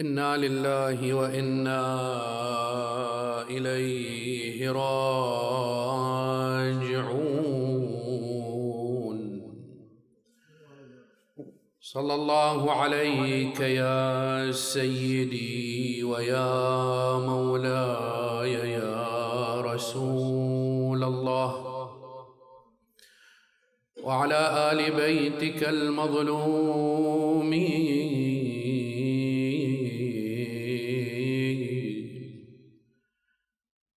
إنا لله وإنا إليه راجعون. صلى الله عليك يا سيدي ويا مولاي يا رسول الله. وعلى آل بيتك المظلومين.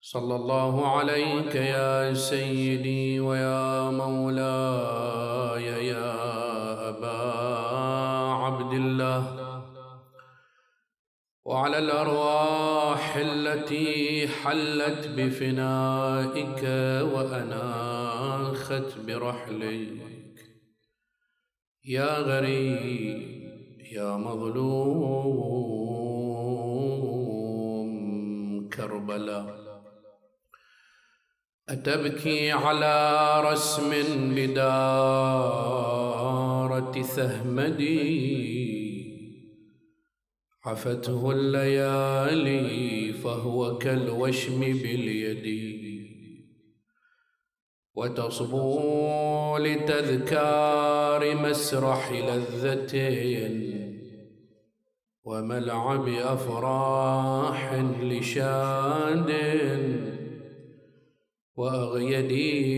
صلى الله عليك يا سيدي ويا مولاي يا أبا عبد الله. وعلى الأرواح التي حلت بفنائك وأناخت برحلك يا غريب يا مظلوم كربلاء. أتبكي على رسم بدارة ثهمدي عفته الليالي فهو كالوشم باليد. وتصبو لتذكار مسرح لذة وملعب أفراح لشاد. وأغيدي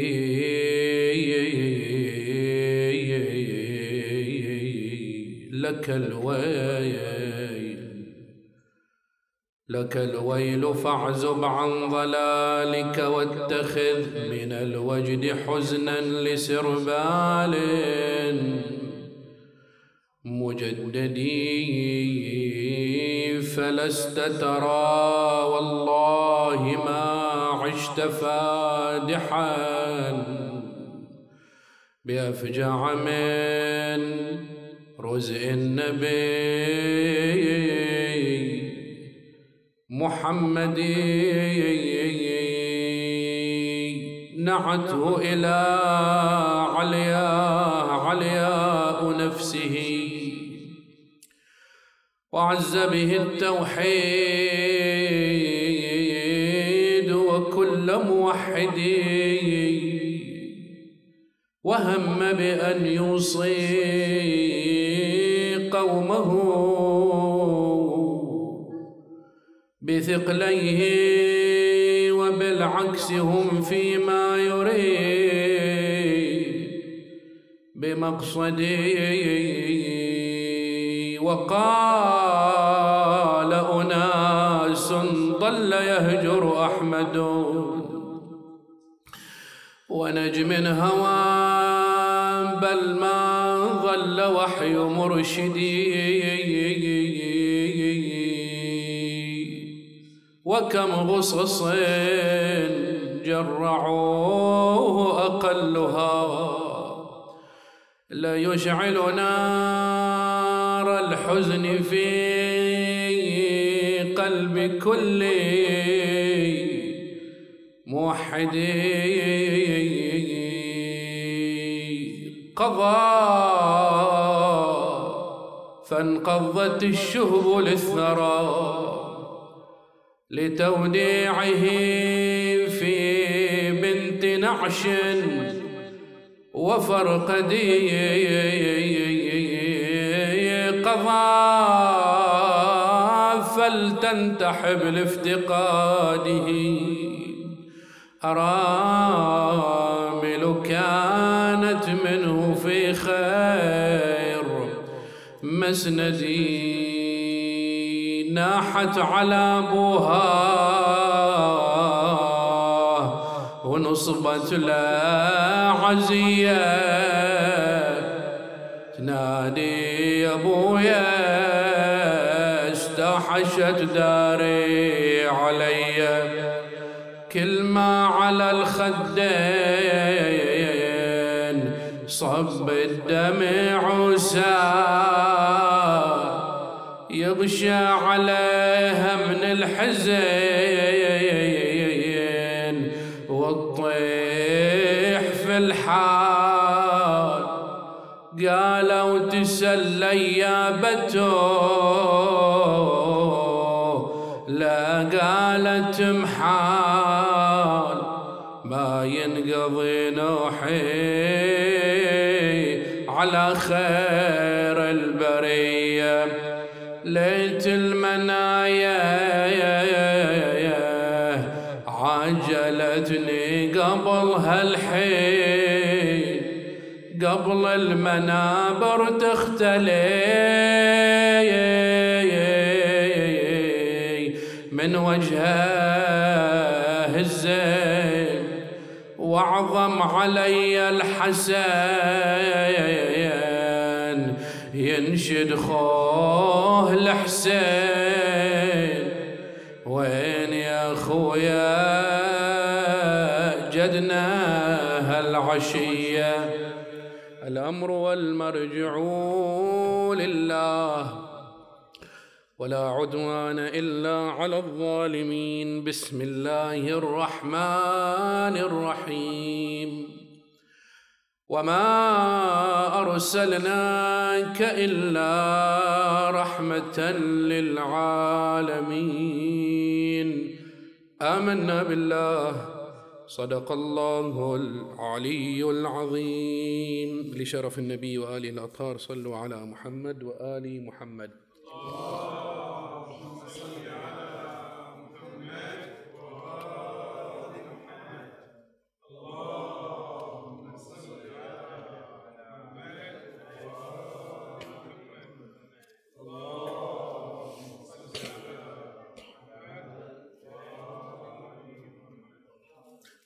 لك الويل لك الويل فاعزب عن ضلالك واتخذ من الوجد حزنا لسربال مجددي فلست ترى والله ما عشت فادحا بأفجع من رزء النبي محمد. نعته إلى علياء علياء نفسه. وعز به التوحيد. وكل موحد وهم بأن يوصي قومه بثقليه وبالعكس هم فيما يريد بمقصده. وقال أناس ضل يهجر أحمد. ونجم هوى بل ما ظل وحي مرشدي. وكم غصص جرعوه أقلها. ليشعل نار الحزن في قلب كل موحد قضى فانقضت الشهب للثرى لتوديعه في بنت نعش وفرقدي قضى فلتنتحب لافتقاده. أرامل كانت منه مسندي ناحت على أبوها ونصبت له عزية. تنادي يا أبويا استحشت داري علي. كل ما على الخدين صب الدمع وسار يغشى عليها من الحزن الحال. قالوا تسلى يا بتول حالة محال. ما ينقضي نوحي على خير. ليت المنايا عجلتني قبل هالحين. قبل المنابر تختلي من وجهه الزين. واعظم علي الحسين. ينشد خوه الحسين. وين يا خويا جدنا هالعشيه الأمر والمرجع لله ولا عدوان إلا على الظالمين. بسم الله الرحمن الرحيم. وما ارسلناك الا رحمه للعالمين آمنا بالله. صدق الله العلي العظيم. لشرف النبي وآله الأطهار صلوا على محمد وآل محمد.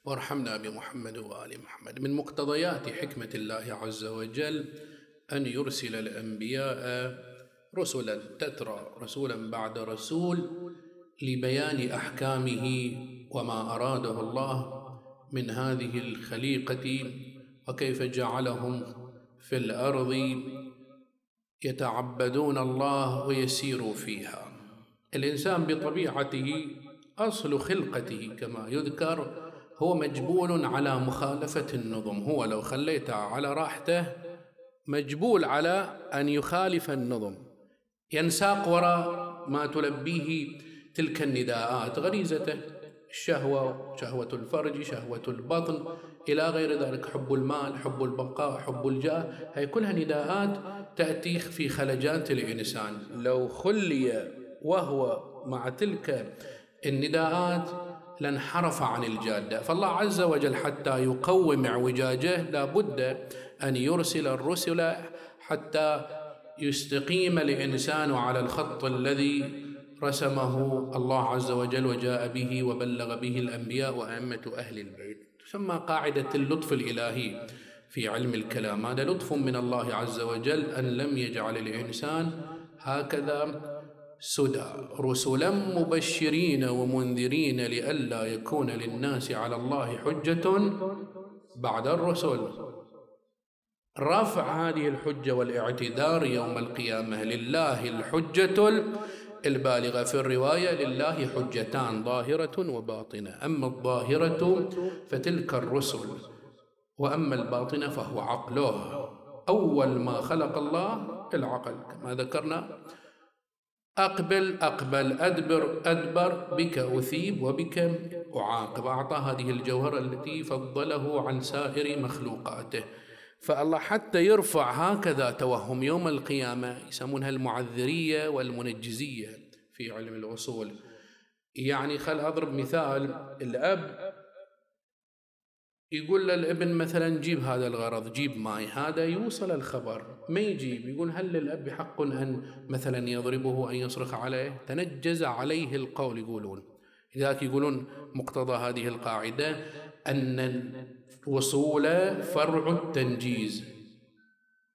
وارحمنا بمحمد وآل محمد. من مقتضيات حكمة الله عز وجل أن يرسل الأنبياء رسلا تترى رسولا بعد رسول لبيان أحكامه وما أراده الله من هذه الخليقة وكيف جعلهم في الأرض يتعبدون الله ويسيروا فيها. الإنسان بطبيعته أصل خلقته كما يذكر هو مجبول على مخالفة النظم. هو لو خليته على راحته مجبول على أن يخالف النظم. ينساق وراء ما تلبيه تلك النداءات. غريزته الشهوة شهوة الفرج شهوة البطن إلى غير ذلك حب المال حب البقاء حب الجاه. هي كلها نداءات تأتي في خلجات الإنسان. لو خلي وهو مع تلك النداءات لانحرف عن الجادة. فالله عز وجل حتى يقوم اعوجاجه لابد أن يرسل الرسل حتى يستقيم الإنسان على الخط الذي رسمه الله عز وجل وجاء به وبلغ به الأنبياء وأئمة أهل البيت. تسمى قاعدة اللطف الإلهي في علم الكلام. هذا لطف من الله عز وجل أن لم يجعل الإنسان هكذا سدى. رسلا مبشرين ومنذرين لئلا يكون للناس على الله حجة بعد الرسل. رفع هذه الحجة والاعتذار يوم القيامة. لله الحجة البالغة في الرواية. لله حجتان ظاهرة وباطنة. أما الظاهرة فتلك الرسل وأما الباطنة فهو عقله. أول ما خلق الله العقل كما ذكرنا. أقبل أقبل أدبر أدبر بك أثيب وبك أعاقب. أعطى هذه الجوهرة التي فضله عن سائر مخلوقاته. فالله حتى يرفع هكذا توهم يوم القيامة يسمونها المعذرية والمنجزية في علم الأصول. يعني خل أضرب مثال الأب يقول للابن مثلا جيب هذا الغرض جيب ماي هذا يوصل الخبر. ما يجيب يقول هل للأب حق أن مثلا يضربه أن يصرخ عليه؟ تنجز عليه القول يقولون. لذلك يقولون مقتضى هذه القاعدة أن الوصول فرع التنجيز.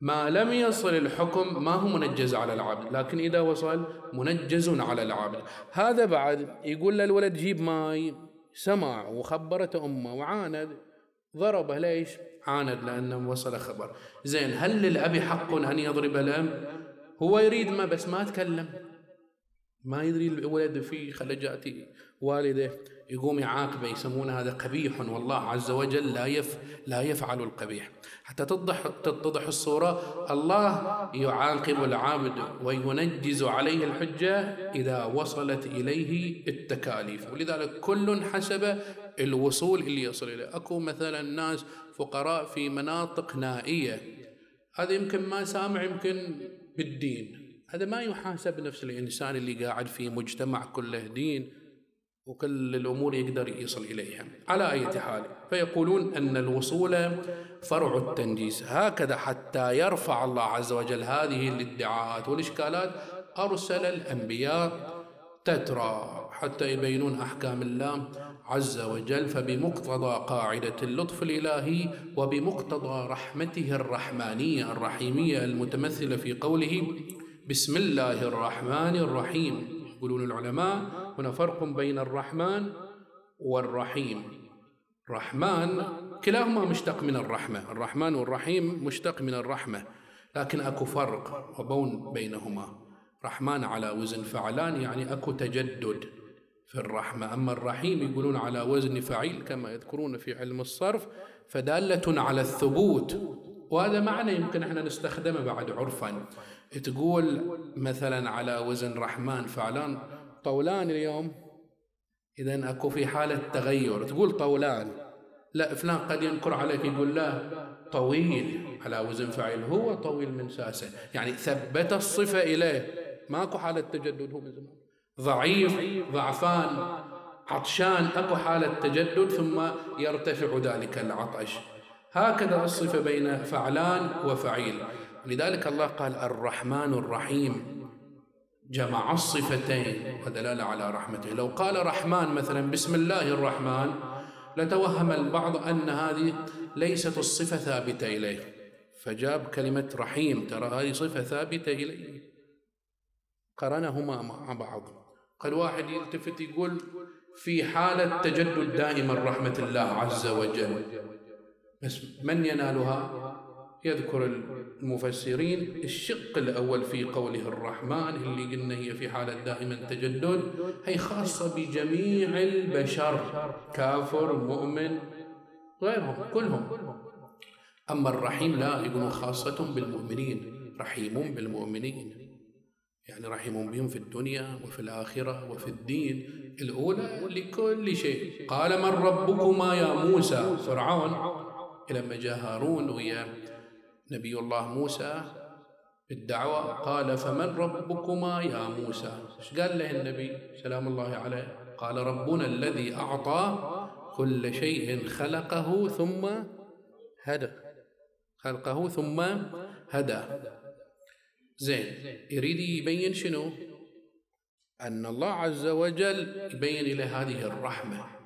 ما لم يصل الحكم ما هو منجز على العبد لكن إذا وصل منجز على العبد. هذا بعد يقول للولد جيب ماي سمع وخبرت أمه وعاند. ضربه ليش؟ عاند لأنه وصل خبر زين هل للأب حق أن يضرب الأم؟ هو يريد ما بس ما تكلم ما يدري الولد في خلجاتي والده يقوم يعاقبه يسمون هذا قبيح والله عز وجل لا يف لا يفعل القبيح. حتى تتضح تتضح الصورة الله يعاقب العبد وينجز عليه الحجة إذا وصلت إليه التكاليف. ولذلك كل حسب الوصول اللي يصل إليه. أكو مثلا ناس فقراء في مناطق نائية. هذا يمكن ما سامع يمكن بالدين. هذا ما يحاسب نفس الإنسان اللي قاعد في مجتمع كله دين. وكل الأمور يقدر يصل إليها. على أي حال فيقولون أن الوصول فرع التنجيس. هكذا حتى يرفع الله عز وجل هذه الادعاءات والإشكالات أرسل الأنبياء تترى. حتى يبينون أحكام الله عز وجل فبمقتضى قاعدة اللطف الإلهي وبمقتضى رحمته الرحمانية الرحيمية المتمثلة في قوله بسم الله الرحمن الرحيم يقولون العلماء هنا فرق بين الرحمن والرحيم. رحمن كلاهما مشتق من الرحمة. الرحمن والرحيم مشتق من الرحمة لكن أكو فرق وبون بينهما. رحمن على وزن فعلان يعني أكو تجدد في الرحمة. أما الرحيم يقولون على وزن فعيل كما يذكرون في علم الصرف فدالة على الثبوت. وهذا معنى يمكن إحنا نستخدمه بعد عرفا. تقول مثلا على وزن رحمن فعلان طولان اليوم؟ إذا أكو في حالة تغير. تقول طولان. لا فلان قد ينكر عليك يقول لا. طويل على وزن فعيل هو طويل من ساسه. يعني ثبت الصفة إليه. ماكو حالة تجدد هو من زمان. ضعيف ضعفان عطشان أكو حالة تجدد ثم يرتفع ذلك العطش. هكذا الصفة بين فعلان وفعيل. لذلك الله قال الرحمن الرحيم. جمع الصفتين ودلالة على رحمته. لو قال رحمن مثلا بسم الله الرحمن لتوهم البعض أن هذه ليست الصفة ثابتة إليه. فجاب كلمة رحيم ترى هذه صفة ثابتة إليه؟ قرنهما مع بعض. قال واحد يلتفت يقول في حالة تجدد دائما رحمة الله عز وجل. بس من ينالها؟ يذكر المفسرين الشق الأول في قوله الرحمن اللي قلنا هي في حالة دائما تجدد هي خاصة بجميع البشر كافر مؤمن غيرهم كلهم. أما الرحيم لا يقولون خاصة بالمؤمنين رحيم بالمؤمنين. يعني رحيم بهم في الدنيا وفي الآخرة وفي الدين الأولى لكل شيء. قال من ربكما يا موسى؟ فرعون. لما جاء هارون ويا نبي الله موسى بالدعوة. قال فمن ربكما يا موسى؟ إيش قال له النبي؟ سلام الله عليه. قال ربنا الذي أعطى كل شيء خلقه ثم هدى. خلقه ثم هدى. زين يريد يبين شنو؟ أن الله عز وجل يبين إلى هذه الرحمة.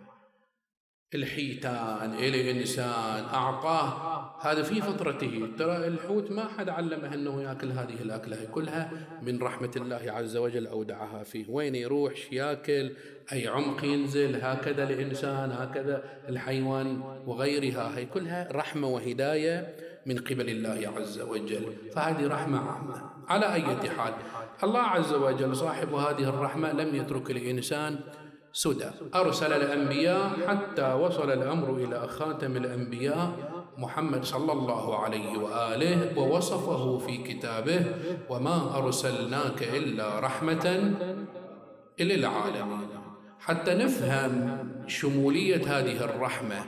الحيتان إلى إنسان أعطاه. هذا في فطرته. ترى الحوت ما حد علمه أنه يأكل هذه الأكلة. كلها من رحمة الله عز وجل أودعها فيه. وين يروح؟ يأكل. أي عمق ينزل؟ هكذا الإنسان هكذا الحيوان وغيرها. هي كلها رحمة وهداية من قبل الله عز وجل. فهذه رحمة عامة. على أي حال الله عز وجل صاحب هذه الرحمة لم يترك الإنسان سدى. أرسل الأنبياء حتى وصل الأمر إلى خاتم الأنبياء محمد صلى الله عليه وآله ووصفه في كتابه وما أرسلناك إلا رحمة للعالمين. حتى نفهم شمولية هذه الرحمة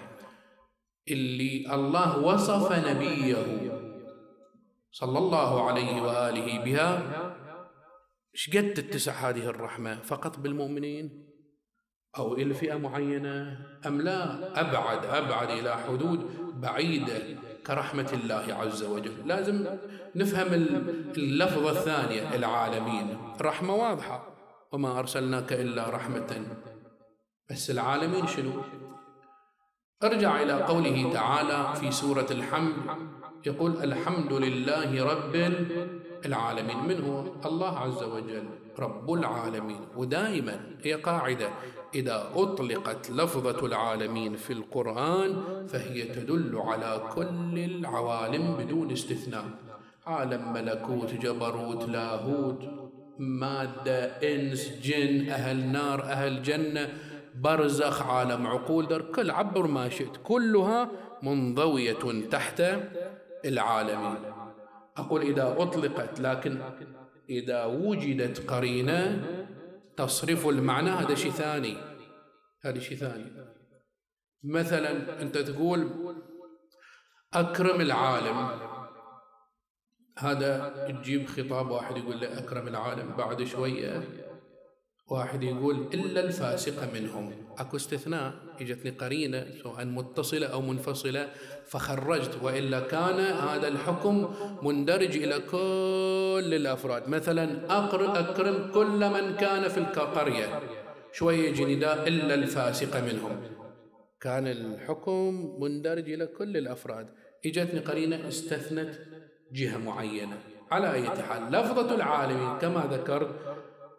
اللي الله وصف نبيه صلى الله عليه وآله بها. شقد تتسع هذه الرحمة فقط بالمؤمنين؟ أو إلى فئة معينة أم لا؟ أبعد أبعد إلى حدود بعيدة كرحمة الله عز وجل. لازم نفهم اللفظة الثانية العالمين. رحمة واضحة. وما أرسلناك إلا رحمة. بس العالمين شنو؟ ارجع إلى قوله تعالى في سورة الحمد. يقول الحمد لله رب العالمين. من هو؟ الله عز وجل. رب العالمين. ودائما هي قاعدة إذا أطلقت لفظة العالمين في القرآن فهي تدل على كل العوالم بدون استثناء. عالم ملكوت جبروت لاهوت مادة إنس جن أهل نار أهل جنة برزخ عالم عقول در كل عبر ما شئت كلها منضوية تحت العالمين. أقول إذا أطلقت لكن إذا وجدت قرينة تصرف المعنى هذا شيء ثاني. هذا شيء ثاني. مثلا أنت تقول أكرم العالم. هذا تجيب خطاب واحد يقول له أكرم العالم بعد شوية. واحد يقول إلا الفاسق منهم. أكو استثناء. إجتني قرينة سواء متصلة أو منفصلة. فخرجت وإلا كان هذا الحكم مندرج إلى كل الأفراد. مثلا أكرم كل من كان في القرية. شوية يجي نداء إلا الفاسق منهم. كان الحكم مندرج إلى كل الأفراد. إجتني قرينة استثنت جهة معينة. على أي حال لفظة العالمين كما ذكرت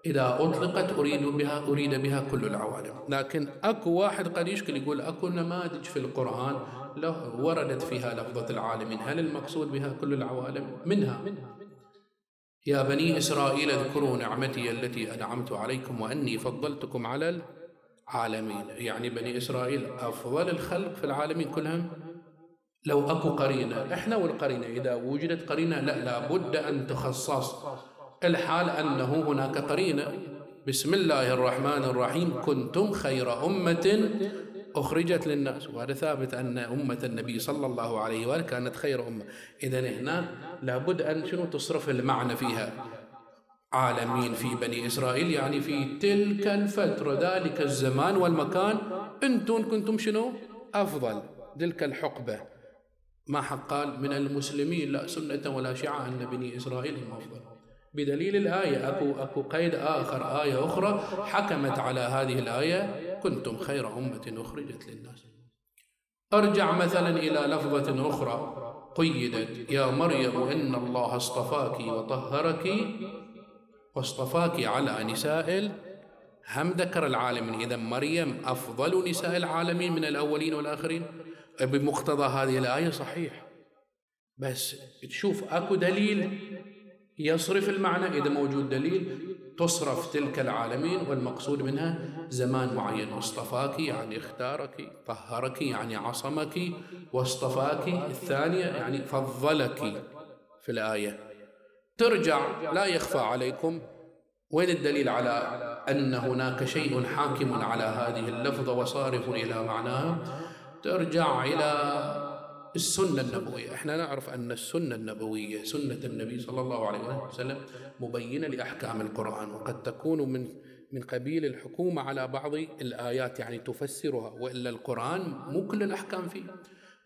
إذا أطلقت أريد بها أريد بها كل العوالم. لكن أكو واحد قد يشكل يقول أكو نماذج في القرآن له وردت فيها لفظة العالمين. هل المقصود بها كل العوالم؟ منها. يا بني إسرائيل اذكروا نعمتي التي أنعمت عليكم وأني فضلتكم على العالمين. يعني بني إسرائيل أفضل الخلق في العالمين كلهم؟ لو أكو قرينة إحنا والقرينة إذا وجدت قرينة لا لابد أن تخصص الحال أنه هناك قرينة بسم الله الرحمن الرحيم. كنتم خير أمة أخرجت للناس. وهذا ثابت أن أمة النبي صلى الله عليه وآله كانت خير أمة. إذا هنا لابد أن شنو؟ تصرف المعنى فيها. عالمين في بني إسرائيل يعني في تلك الفترة ذلك الزمان والمكان أنتم كنتم شنو؟ أفضل. تلك الحقبة. ما حق قال من المسلمين؟ لا سنة ولا شيعة أن بني إسرائيل هم أفضل. بدليل الآية. أكو أكو قيد آخر آية أخرى حكمت على هذه الآية كنتم خير أمة أخرجت للناس. أرجع مثلا إلى لفظة أخرى قيدت يا مريم إن الله اصطفاك وطهرك واصطفاك على نساء هم ذكر العالمين إذا مريم أفضل نساء العالمين من الأولين والآخرين. بمقتضى هذه الآية صحيح بس تشوف أكو دليل يصرف المعنى إذا موجود دليل تصرف تلك العالمين والمقصود منها زمان معين. أصطفاك يعني اختارك طهرك يعني عصمك واصطفاك الثانية يعني فضلك في الآية. ترجع لا يخفى عليكم. وين الدليل على أن هناك شيء حاكم على هذه اللفظة وصارف إلى معناها؟ ترجع إلى السنة النبوية. إحنا نعرف أن السنة النبوية سنة النبي صلى الله عليه وسلم مبينة لأحكام القرآن وقد تكون من من قبيل الحكومة على بعض الآيات يعني تفسرها وإلا القرآن مو كل الأحكام فيه.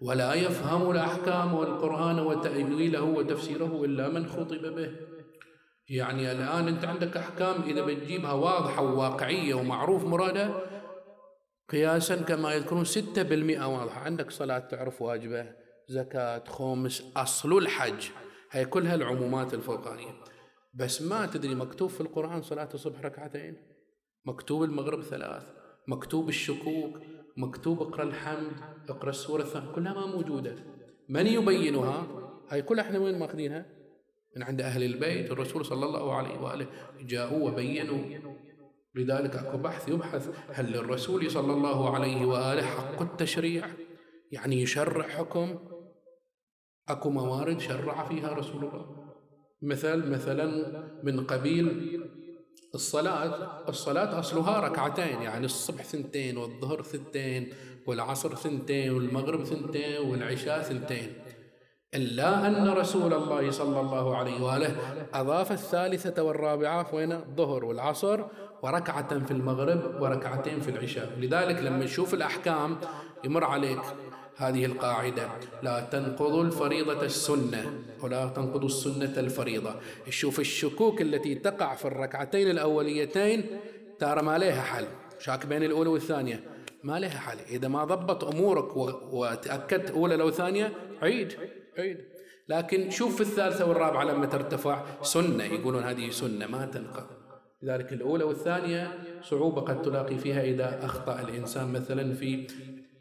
ولا يفهم الأحكام والقرآن وتأويله وتفسيره إلا من خطب به. يعني الآن أنت عندك أحكام إذا بتجيبها واضحة وواقعية ومعروف مرادها قياسا كما يذكرون ستة بالمئة واضحة. عندك صلاة تعرف واجبة زكاة خمس أصل الحج. هي كلها العمومات الفوقانية. بس ما تدري مكتوب في القرآن صلاة الصبح ركعتين؟ مكتوب المغرب ثلاث. مكتوب الشكوك. مكتوب اقرأ الحمد اقرأ السورة الثانية. كلها ما موجودة. من يبينها؟ هاي كلها إحنا وين ماخذينها؟ من عند أهل البيت. الرسول صلى الله عليه وآله جاءوا وبينوا. لذلك أكو بحث يبحث هل للرسول صلى الله عليه وآله حق التشريع؟ يعني يشرع حكم أكو موارد شرع فيها رسول الله. مثل مثلا من قبيل الصلاة الصلاة أصلها ركعتين يعني الصبح ثنتين والظهر ثنتين والعصر ثنتين والمغرب ثنتين والعشاء ثنتين. إلا أن رسول الله صلى الله عليه وآله أضاف الثالثة والرابعة وين الظهر والعصر وركعة في المغرب وركعتين في العشاء. لذلك لما نشوف الأحكام يمر عليك هذه القاعدة. لا تنقض الفريضة السنة ولا تنقض السنة الفريضة. شوف الشكوك التي تقع في الركعتين الأوليتين ترى ما لها حل. شاك بين الأولى والثانية؟ ما لها حل. إذا ما ضبط أمورك وتأكدت أولى لو ثانية عيد عيد. لكن شوف في الثالثة والرابعة لما ترتفع سنة. يقولون هذه سنة ما تنقض. لذلك الأولى والثانية صعوبة قد تلاقي فيها إذا أخطأ الإنسان مثلا في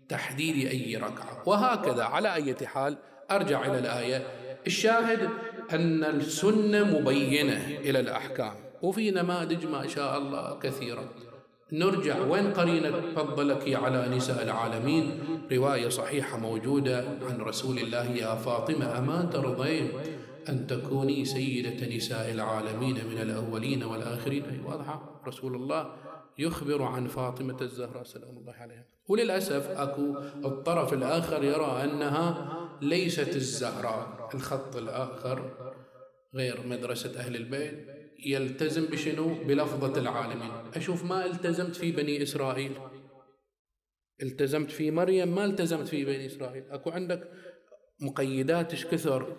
تحديد أي ركعة. وهكذا على أي حال أرجع إلى الآية. الشاهد أن السنة مبينة إلى الأحكام وفي نماذج ما شاء الله كثيرة نرجع وين قرينة فضلك على نساء العالمين؟ رواية صحيحة موجودة عن رسول الله يا فاطمة أما ترضين؟ أن تكوني سيدة نساء العالمين من الأولين والآخرين. أي واضحة؟ رسول الله يخبر عن فاطمة الزهراء سلام الله عليها وللأسف أكو الطرف الآخر يرى أنها ليست الزهراء. الخط الآخر غير مدرسة أهل البيت يلتزم بشنو؟ بلفظة العالمين. أشوف ما التزمت في بني إسرائيل. التزمت في مريم ما التزمت في بني إسرائيل. أكو عندك مقيدات كثر؟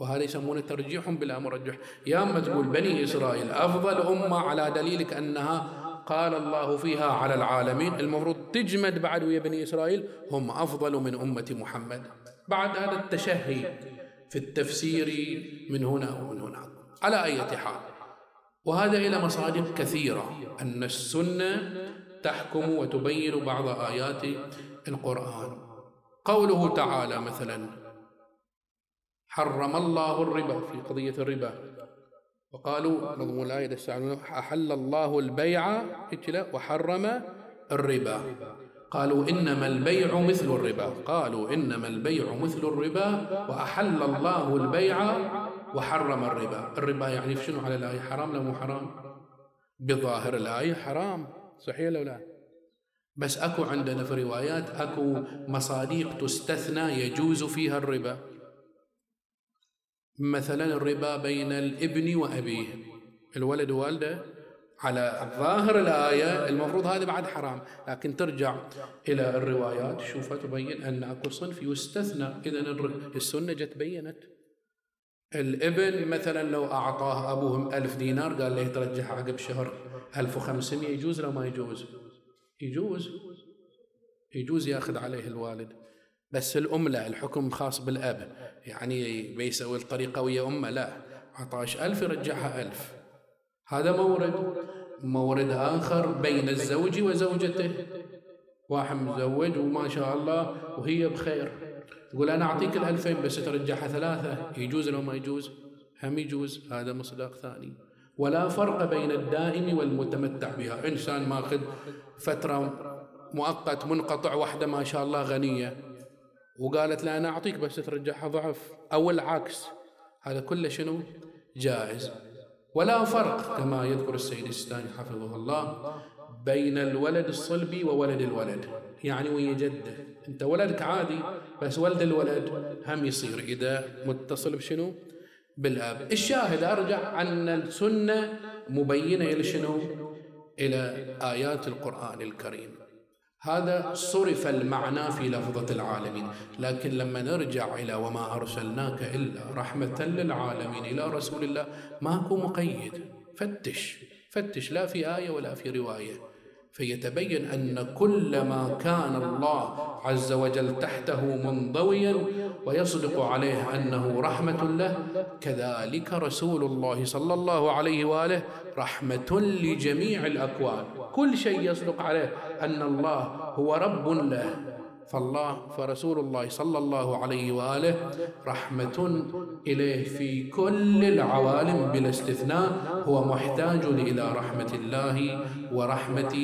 وهذا يسمونه ترجيح بلا مرجح يا أما تقول بني إسرائيل أفضل أمة على دليلك أنها قال الله فيها على العالمين. المفروض تجمد بعد ويا بني إسرائيل. هم أفضل من أمة محمد. بعد هذا التشهي في التفسير من هنا ومن هناك على أي حال. وهذا إلى مصادر كثيرة. أن السنة تحكم وتبين بعض آيات القرآن. قوله تعالى مثلا حرم الله الربا في قضية الربا. وقالوا مضمون الآية أحل الله البيع؟ وحرم الربا. قالوا إنما البيع مثل الربا. قالوا إنما البيع مثل الربا وأحل الله البيع وحرم الربا. الربا يعني في شنو على الآية؟ حرام لو مو حرام؟ بظاهر الآية حرام. صحيح لو لا؟ بس أكو عندنا في روايات أكو مصاديق تستثنى يجوز فيها الربا. مثلا الربا بين الابن وأبيه. الولد ووالده على ظاهر الآية المفروض هذا بعد حرام لكن ترجع إلى الروايات تشوفها تبين أن أكو صنف يستثنى. إذا السنة جت بينت. الابن مثلا لو أعطاه أبوه ألف دينار قال له ترجعها عقب شهر ألف وخمسمية يجوز لو ما يجوز؟ يجوز. يجوز ياخذ عليه الوالد. بس الأم لا الحكم خاص بالأب. يعني بيسوي الطريقة ويا أمه لا. عطاش ألف يرجعها ألف. هذا مورد. مورد آخر بين الزوج وزوجته. واحد مزوج وما شاء الله وهي بخير. تقول أنا أعطيك الألفين بس ترجعها ثلاثة. يجوز لو ما يجوز؟ هم يجوز. هذا مصداق ثاني. ولا فرق بين الدائم والمتمتع بها. إنسان ماخذ فترة مؤقت منقطع واحدة ما شاء الله غنية. وقالت لا أنا أعطيك بس ترجعها ضعف. أو العكس هذا كله شنو؟ جائز. ولا فرق كما يذكر السيد السيستاني حفظه الله بين الولد الصلبي وولد الولد. يعني ويا جده أنت ولدك عادي بس ولد الولد هم يصير إذا متصل بشنو؟ بالآب. الشاهد أرجع أن السنة مبينة إلى شنو؟ إلى آيات القرآن الكريم. هذا صرف المعنى في لفظة العالمين. لكن لما نرجع إلى وما أرسلناك إلا رحمة للعالمين إلى رسول الله ماكو مقيد. فتش فتش. لا في آية ولا في رواية. فيتبين أن كل ما كان الله عز وجل تحته منضويا ويصدق عليه أنه رحمة له كذلك رسول الله صلى الله عليه وآله رحمة لجميع الأكوان. كل شيء يصدق عليه أن الله هو رب له. فالله فرسول الله صلى الله عليه وآله رحمة إليه في كل العوالم بلا استثناء هو محتاج إلى رحمة الله ورحمة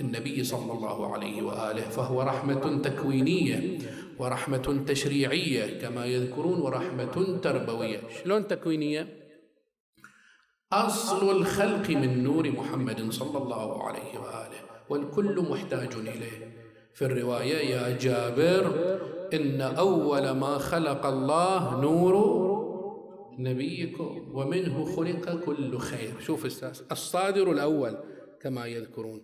النبي صلى الله عليه وآله فهو رحمة تكوينية ورحمة تشريعية كما يذكرون ورحمة تربوية. شلون تكوينية؟ أصل الخلق من نور محمد صلى الله عليه وآله والكل محتاج إليه. في الرواية يا جابر إن أول ما خلق الله نور نبيكم ومنه خلق كل خير. شوف أستاذ الصادر الأول كما يذكرون.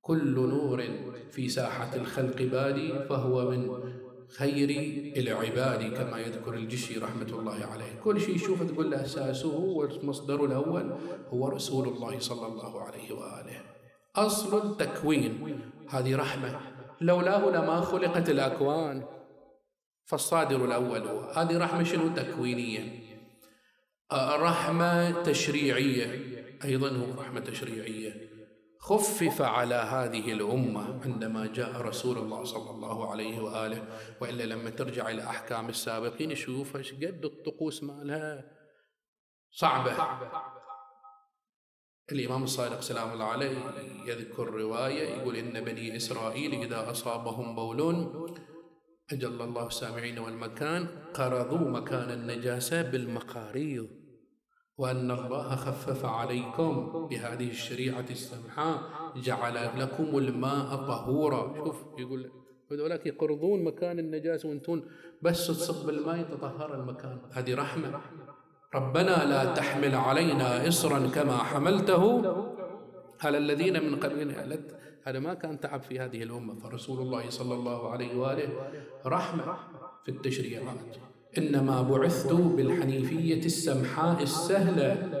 كل نور في ساحة الخلق بادي فهو من خير العباد كما يذكر الجشي رحمة الله عليه. كل شيء يشوفه تقول له أساسه والمصدر الأول هو رسول الله صلى الله عليه وآله. أصل التكوين. هذه رحمة. لولاه لما خلقت الأكوان. فالصادر الأول هو. هذه رحمة شنو؟ تكوينية. رحمة تشريعية. أيضا هو رحمة تشريعية. خفف على هذه الأمة عندما جاء رسول الله صلى الله عليه وآله. وإلا لما ترجع إلى أحكام السابقين شوف قد الطقوس مالها. صعبة. الإمام الصادق سلام الله عليه يذكر رواية يقول إن بني إسرائيل إذا أصابهم بول أجل الله السامعين والمكان قرضوا مكان النجاسة بالمقاريض وأن الله خفف عليكم بهذه الشريعة السمحاء جعل لكم الماء طهورا. شوف يقول هذولاك يقرضون مكان النجاسة وأنتون بس تصب الماء يتطهر المكان. هذه رحمة. ربنا لا تحمل علينا إصرا كما حملته. على الذين من قبلنا هذا ما كان تعب في هذه الأمة فرسول الله صلى الله عليه وآله رحمة في التشريعات. إنما بعثت بالحنيفية السمحاء السهلة.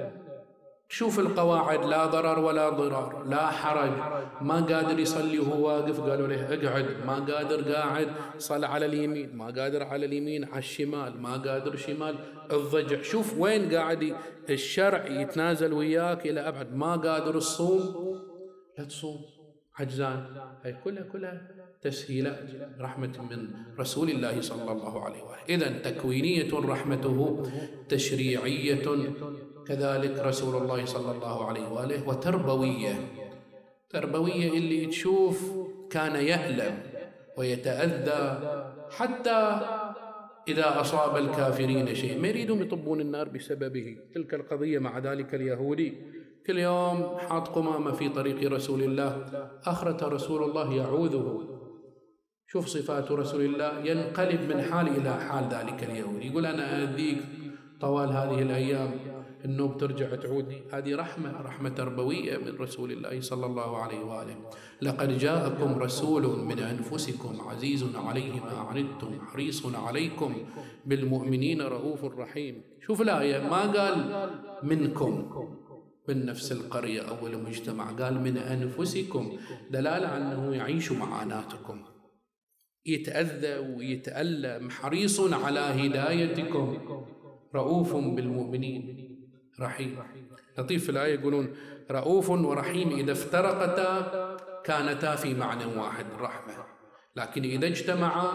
شوف القواعد لا ضرر ولا ضرار لا حرج. ما قادر يصلي وهو واقف قالوا له اقعد. ما قادر قاعد صل على اليمين. ما قادر على اليمين على الشمال. ما قادر شمال الضجع. شوف وين قاعد الشرع يتنازل وياك إلى أبعد. ما قادر الصوم لا تصوم. عجزان. هي كلها كلها تسهيلات رحمة من رسول الله صلى الله عليه وآله. إذا تكوينية رحمته تشريعية كذلك رسول الله صلى الله عليه وآله وتربوية. تربوية اللي تشوف كان يألم ويتأذى حتى إذا أصاب الكافرين شيء. ما يريدون يطبون النار بسببه. تلك القضية مع ذلك اليهودي. كل يوم حاط قمامة في طريق رسول الله. أخرة رسول الله يعوذه. شوف صفات رسول الله. ينقلب من حال إلى حال ذلك اليهودي. يقول أنا أذيك طوال هذه الأيام. النوم ترجع تعود هذه رحمة رحمة تربوية من رسول الله صلى الله عليه وآله. لقد جاءكم رسول من أنفسكم عزيز عليه ما عنتم حريص عليكم بالمؤمنين رؤوف رحيم. شوف الآية ما قال منكم؟ من نفس القرية أو المجتمع قال من أنفسكم. دلالة أنه يعيش معاناتكم يتأذى ويتألم. حريص على هدايتكم. رؤوف بالمؤمنين. رحيم. لطيف في الآية يقولون رؤوف ورحيم إذا افترقتا كانتا في معنى واحد رحمة. لكن إذا اجتمعا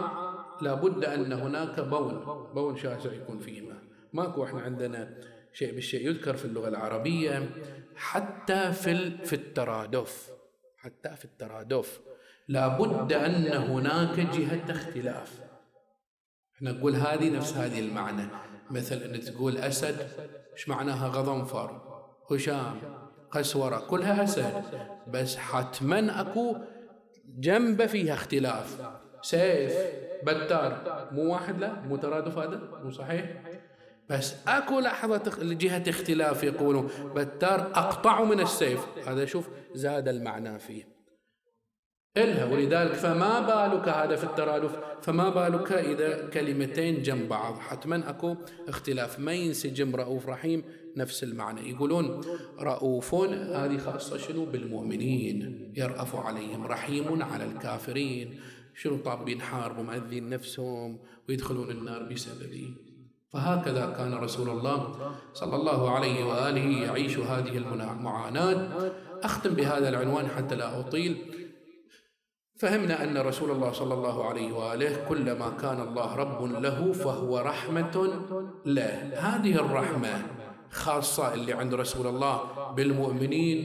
لابد أن هناك بون بون شاسع يكون فيهما. ماكو إحنا عندنا شيء بالشيء يذكر في اللغة العربية حتى في في الترادف. حتى في الترادف. لابد أن هناك جهة اختلاف. إحنا نقول هذه نفس هذه المعنى. مثل أن تقول أسد إيش معناها؟ غضنفر. هشام قسورة كلها أسد. بس حتما أكو جنبه فيها اختلاف. سيف بتار مو واحد لا مو ترادف هذا مو صحيح. بس أكو لحظة جهة اختلاف يقولون. بتار أقطع من السيف. هذا شوف زاد المعنى فيه. إلها ولذلك فما بالك هذا في الترادف؟ فما بالك إذا كلمتين جنب بعض؟ حتما أكو اختلاف. ما ينسجم رؤوف رحيم نفس المعنى. يقولون رؤوف هذه خاصة شنو؟ بالمؤمنين. يرأف عليهم رحيم على الكافرين. شنو طابين حارب ومأذين نفسهم ويدخلون النار بسببه. فهكذا كان رسول الله صلى الله عليه وآله يعيش هذه المعاناة. أختم بهذا العنوان حتى لا أطيل. فهمنا أن رسول الله صلى الله عليه وآله كلما كان الله رب له فهو رحمة له. هذه الرحمة خاصة اللي عند رسول الله بالمؤمنين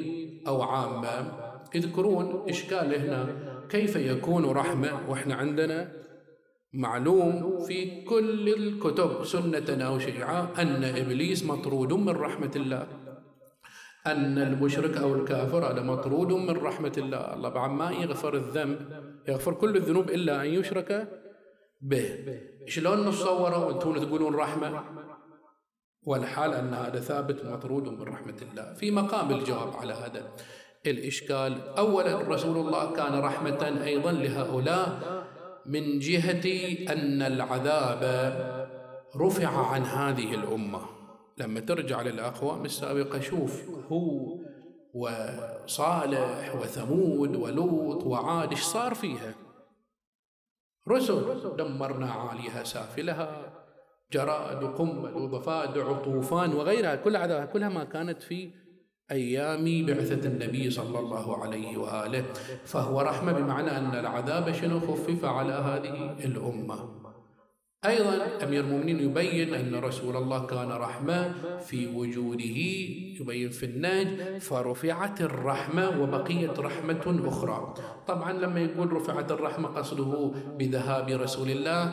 أو عامة يذكرون إشكال هنا. كيف يكون رحمة؟ وإحنا عندنا معلوم في كل الكتب سنة أو شيعة أن إبليس مطرود من رحمة الله. أن المشرك أو الكافر هذا مطرود من رحمة الله. الله بعد ما يغفر الذنب يغفر كل الذنوب إلا أن يشرك به. شلون نتصوره؟ وأنتم تقولون رحمة؟ والحال أن هذا ثابت مطرود من رحمة الله. في مقام الجواب على هذا الإشكال. أولا رسول الله كان رحمة أيضا لهؤلاء من جهة أن العذاب رفع عن هذه الأمة. لما ترجع للأقوام السابقة شوف هو وصالح وثمود ولوط وعاد إيش صار فيها؟ رسل دمرنا عاليها سافلها جراد وقمل وضفادع وطوفان وغيرها كل هذا كلها ما كانت في أيام بعثة النبي صلى الله عليه وآله. فهو رحمة بمعنى أن العذاب شنو خفف على هذه الأمة. أيضا أمير المؤمنين يبين أن رسول الله كان رحمة في وجوده يبين في النهج فرفعت الرحمة وبقيت رحمة أخرى. طبعا لما يقول رفعت الرحمة قصده بذهاب رسول الله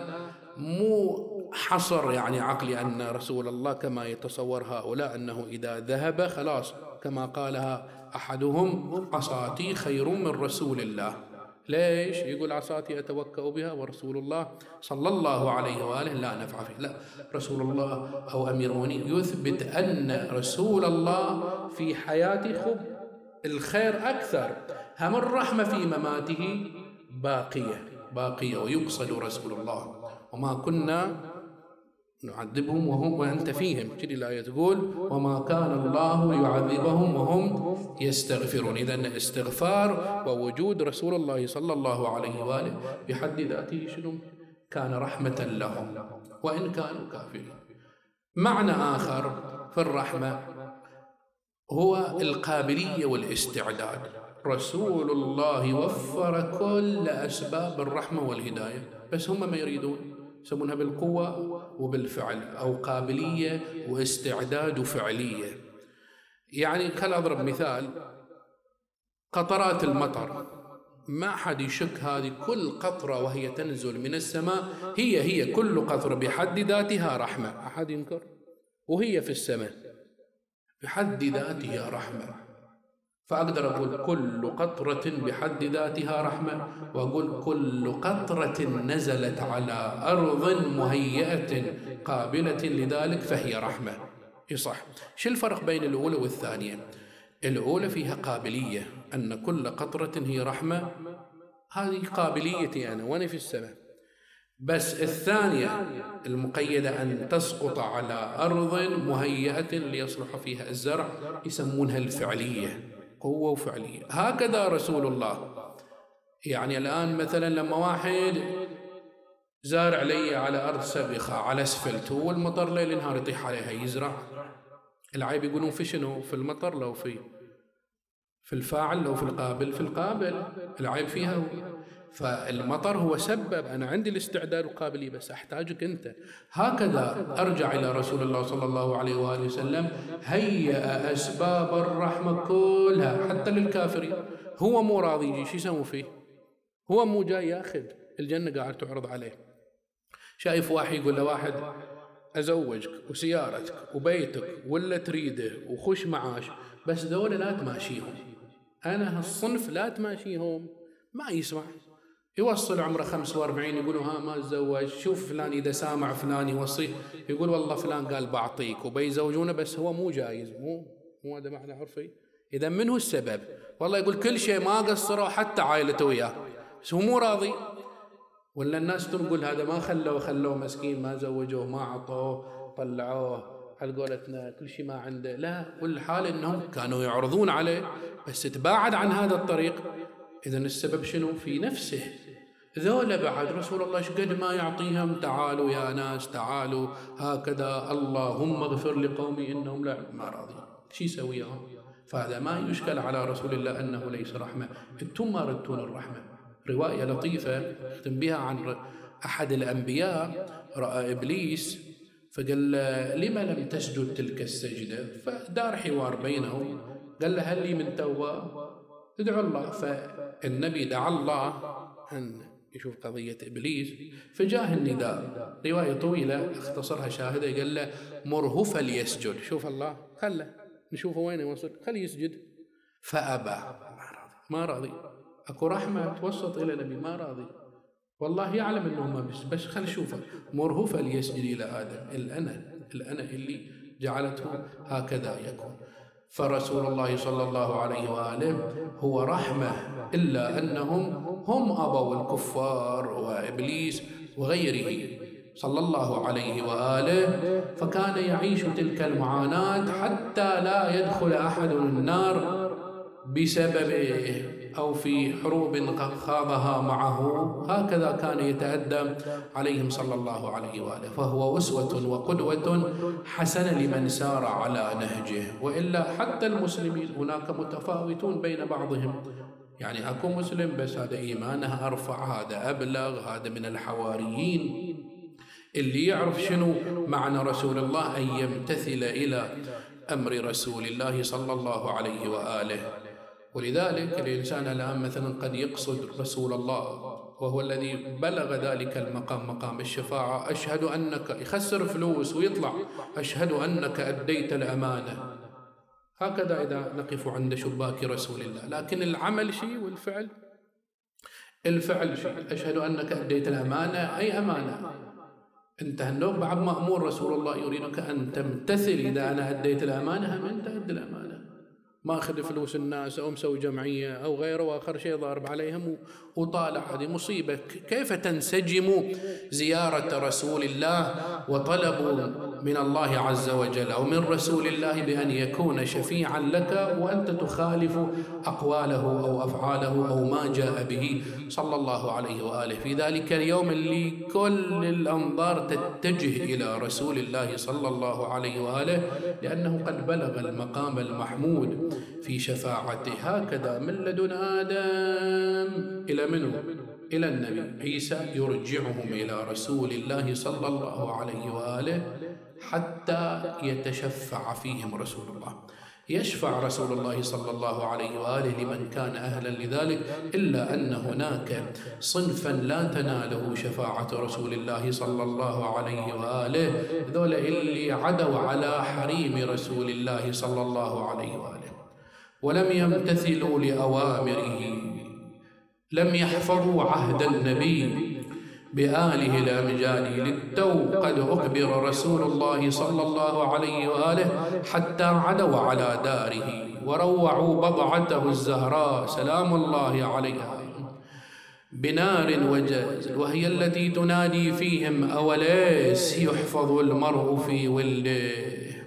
مو حصر يعني عقلي أن رسول الله كما يتصور هؤلاء أنه إذا ذهب خلاص كما قالها أحدهم عصاتي خير من رسول الله. ليش؟ يقول عصاتي أتوكأ بها ورسول الله صلى الله عليه وآله. لا نفع فيه. لا رسول الله أو أمير المؤمنين. يثبت أن رسول الله في حياته خب الخير أكثر. هم الرحمة في مماته باقية باقية ويقصد رسول الله. وما كنا نعذبهم وهم وأنت فيهم. كذي الآية تقول وما كان الله يعذبهم وهم يستغفرون. إذا استغفار ووجود رسول الله صلى الله عليه وآله بحد ذاته شنو؟ كان رحمة لهم. وإن كانوا كافرين. معنى آخر في الرحمة هو القابلية والاستعداد. رسول الله وفر كل أسباب الرحمة والهداية بس هم ما يريدون. يسمونها بالقوة وبالفعل أو قابلية واستعداد وفعلية يعني خل أضرب مثال قطرات المطر. ما حد يشك هذه كل قطرة وهي تنزل من السماء هي هي كل قطرة بحد ذاتها رحمة. أحد ينكر؟ وهي في السماء. بحد ذاتها رحمة. فأقدر أقول كل قطرة بحد ذاتها رحمة وأقول كل قطرة نزلت على أرض مهيئة قابلة لذلك فهي رحمة. يصح شو الفرق بين الأولى والثانية؟ الأولى فيها قابلية أن كل قطرة هي رحمة. هذه قابليتي أنا وأنا في السماء. بس الثانية المقيدة أن تسقط على أرض مهيئة ليصلح فيها الزرع يسمونها الفعلية. قوة وفعلية هكذا رسول الله. يعني الآن مثلا لما واحد زارع لي على أرض سبخة على أسفلت هو المطر ليل نهار يطيح عليها يزرع. العيب يقولون في شنو؟ في المطر لو في في الفاعل لو في القابل في القابل. العيب فيها هو. فالمطر هو سبب. أنا عندي الاستعداد والقابلية بس أحتاجك أنت. هكذا أرجع إلى رسول الله صلى الله عليه وآله وسلم. هيأ أسباب الرحمة كلها حتى للكافرين. هو مو راضي يجي شو يسوي فيه؟ هو مو جاي ياخذ الجنة قاعد تعرض عليه. شايف واحد يقول لواحد أزوجك وسيارتك وبيتك ولا تريده وخش معاش بس ذولا لا تماشيهم. أنا هالصنف لا تماشيهم. ما يسمع. يوصل عمره 45 يقولوا ها ما تزوج شوف فلان إذا سامع فلان يوصي يقول والله فلان قال بعطيك وبيزوجونه بس هو مو جايز مو مو هذا معنى عرفي إذا من هو السبب؟ والله يقول كل شيء ما قصروا حتى عائلته وياه. بس هو مو راضي. ولا الناس تقول هذا ما خلوه خلوه مسكين ما زوجوه ما عطوه طلعوه على قولتنا كل شيء ما عنده. لا كل حال إنهم كانوا يعرضون عليه بس تباعد عن هذا الطريق. اذا السبب شنو؟ في نفسه. ذولا بعد رسول الله قد ما يعطيهم؟ تعالوا يا ناس تعالوا. هكذا اللهم اغفر لقومي إنهم لا ما راضي. شو يسوي فهذا ما يشكل على رسول الله أنه ليس رحمة. أنتم ما ردتون الرحمة. رواية لطيفة بها عن أحد الأنبياء رأى إبليس فقال له لما لم تسجد تلك السجدة؟ فدار حوار بينهم. قال له هل لي من توبة؟ ادعو الله. فالنبي دعا الله أن يشوف قضية إبليس فجاه النداء. رواية طويلة اختصرها شاهدة قال له مره فليسجد. شوف الله خله. نشوفه وين يوصل. خليه يسجد فأبى. ما راضي. أكو رحمة توسط إلى النبي ما راضي. والله يعلم انه ما بس بس خل شوفه. مره فليسجد إلى آدم. الانا الانا اللي جعلته هكذا يكون. فرسول الله صلى الله عليه وآله هو رحمة إلا أنهم هم أبوا الكفار وإبليس وغيره. صلى الله عليه وآله فكان يعيش تلك المعاناة حتى لا يدخل أحد النار بسببه. أو في حروب خاضها معه هكذا كان يتأدى عليهم صلى الله عليه وآله. فهو أسوة وقدوة حسنة لمن سار على نهجه. وإلا حتى المسلمين هناك متفاوتون بين بعضهم. يعني أكو مسلم بس هذا إيمانه أرفع هذا أبلغ هذا من الحواريين. اللي يعرف شنو معنى رسول الله أن يمتثل إلى أمر رسول الله صلى الله عليه وآله. ولذلك الإنسان الآن مثلا قد يقصد رسول الله وهو الذي بلغ ذلك المقام مقام الشفاعة. أشهد أنك يخسر فلوس ويطلع. أشهد أنك أديت الأمانة. هكذا إذا نقف عند شباك رسول الله. لكن العمل شيء والفعل؟ الفعل شيء. أشهد أنك أديت الأمانة. أي أمانة؟ انتهى النوم. بعد مأمور رسول الله يريدك أن تمتثل. إذا أنا أديت الأمانة هم أنت أدي الأمانة. ما أخذ فلوس الناس أو مسوي جمعية أو غيره وآخر شيء ضارب عليهم وطالع هذه مصيبة كيف تنسجم زيارة رسول الله وطلب من الله عز وجل أو من رسول الله بأن يكون شفيعا لك وأنت تخالف أقواله أو أفعاله أو ما جاء به؟ صلى الله عليه وآله. في ذلك اليوم اللي كل الأنظار تتجه إلى رسول الله صلى الله عليه وآله لأنه قد بلغ المقام المحمود. في شفاعته هكذا من لدن آدم. إلى منه إلى النبي عيسى يرجعهم إلى رسول الله صلى الله عليه وآله حتى يتشفع فيهم رسول الله. يشفع رسول الله صلى الله عليه وآله لمن كان أهلا لذلك إلا أن هناك صنفا لا تناله شفاعة رسول الله صلى الله عليه وآله. ذول اللي عدوا على حريم رسول الله صلى الله عليه وآله. ولم يمتثلوا لأوامره. لم يحفظوا عهد النبي بآله الأمجاد للتو. قد أخبر رسول الله صلى الله عليه وآله حتى عدوا على داره وروعوا بضعته الزهراء. سلام الله عليها. بنار وجاز وهي التي تنادي فيهم أوليس يحفظ المرء في ولده.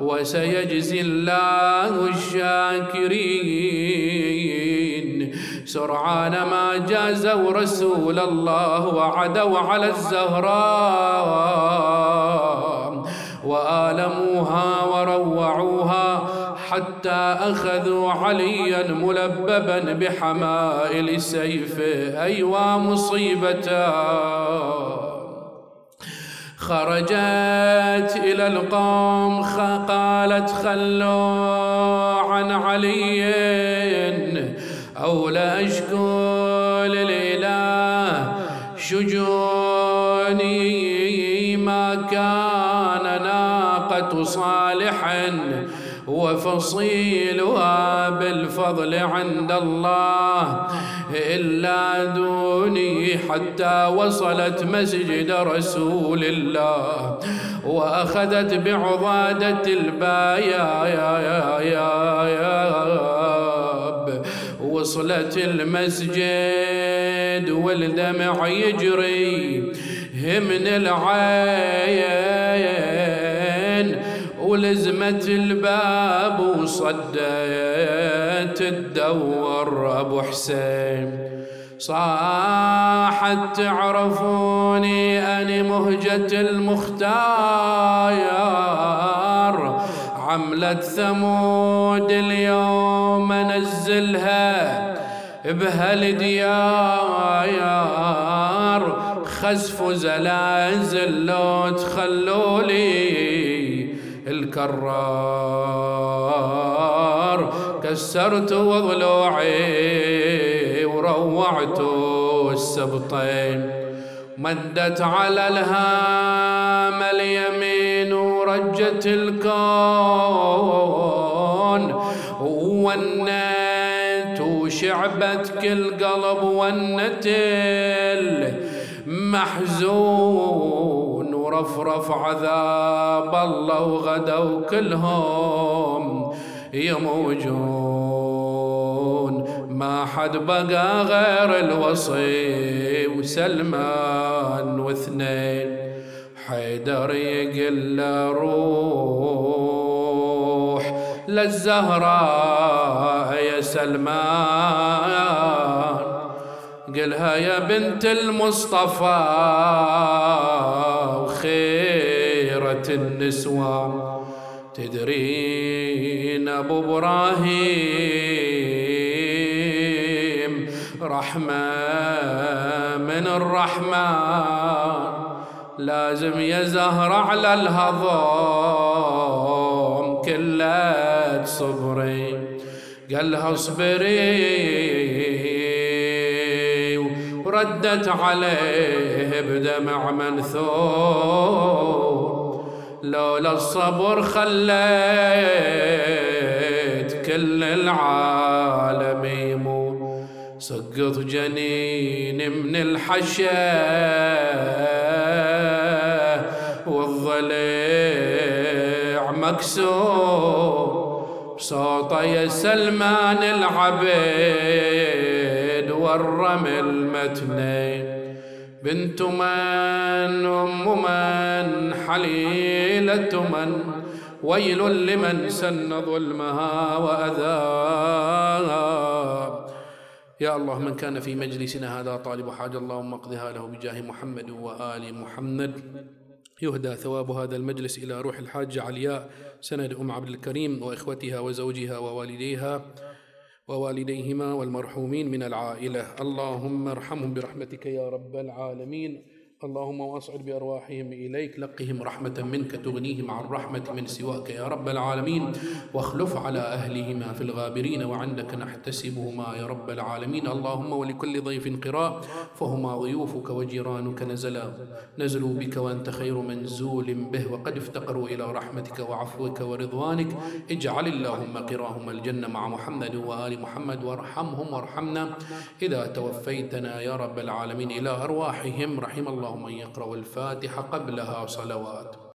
وسيجزي الله الشاكرين. سرعان ما جازوا رسول الله وعدوا على الزهراء. وآلموها وروعوها حتى أخذوا عليا ملببا بحمائل سيفه أيوا مصيبته خرجت إلى القوم قالت خلوا عن علي. أو لا أشكو للإله شجوني ما كان ناقة صالح وفصيلها بالفضل عند الله إلا دوني حتى وصلت مسجد رسول الله وأخذت بعضادة البايا يا يا يا يا وصلت المسجد والدمع يجري من العين ولزمت الباب وصدت تدور أبو حسين. صاحت تعرفوني أني مهجة المختار. عملة ثمود اليوم نزلها بهالديار خسف زلازل لو تخلوا لي الكرار. كسرت ضلوعي وروعت السبطين. مدت على الهام اليمين ورجت الكون. ونت وشعبت كل قلب ونت المحزون. ورفرف عذاب الله وغدوا كلهم. يموجون ما حد بقى غير الوصي وسلمان واثنين. حيدر يقل روح للزهراء يا سلمان. قلها يا بنت المصطفى وخيرة النسوان تدرين أبو إبراهيم رحمة من الرحمن. لازم يا زهر على الهضم كلت صبري. قالها اصبري وردت عليه بدمع منثور لولا الصبر خليت كل العالم يموت. سقط جنين من الحشا والضليع مكسور. صوت يا سلمان العبيد والرمل متنين بنت من أم من حليلة من. ويل لمن سن ظلمها وأذاها. يا الله من كان في مجلسنا هذا طالب حاجة اللهم اقضها له بجاه محمد وآل محمد. يهدى ثواب هذا المجلس إلى روح الحاجة علياء سند أم عبد الكريم وإخوتها وزوجها ووالديها. ووالديهما والمرحومين من العائلة. اللهم ارحمهم برحمتك يا رب العالمين. اللهم واصعد بأرواحهم إليك لقهم رحمة منك تغنيهم عن رحمة من سواك يا رب العالمين. واخلف على أهلهما في الغابرين وعندك نحتسبهما يا رب العالمين. اللهم ولكل ضيف قراء فهما ضيوفك وجيرانك نزلا. نزلوا بك وأنت خير منزول به وقد افتقروا إلى رحمتك وعفوك ورضوانك. اجعل اللهم قراهم الجنة مع محمد وآل محمد وارحمهم وارحمنا. إذا توفيتنا يا رب العالمين إلى أرواحهم رحم الله من يقرأ الفاتحة قبلها صلوات.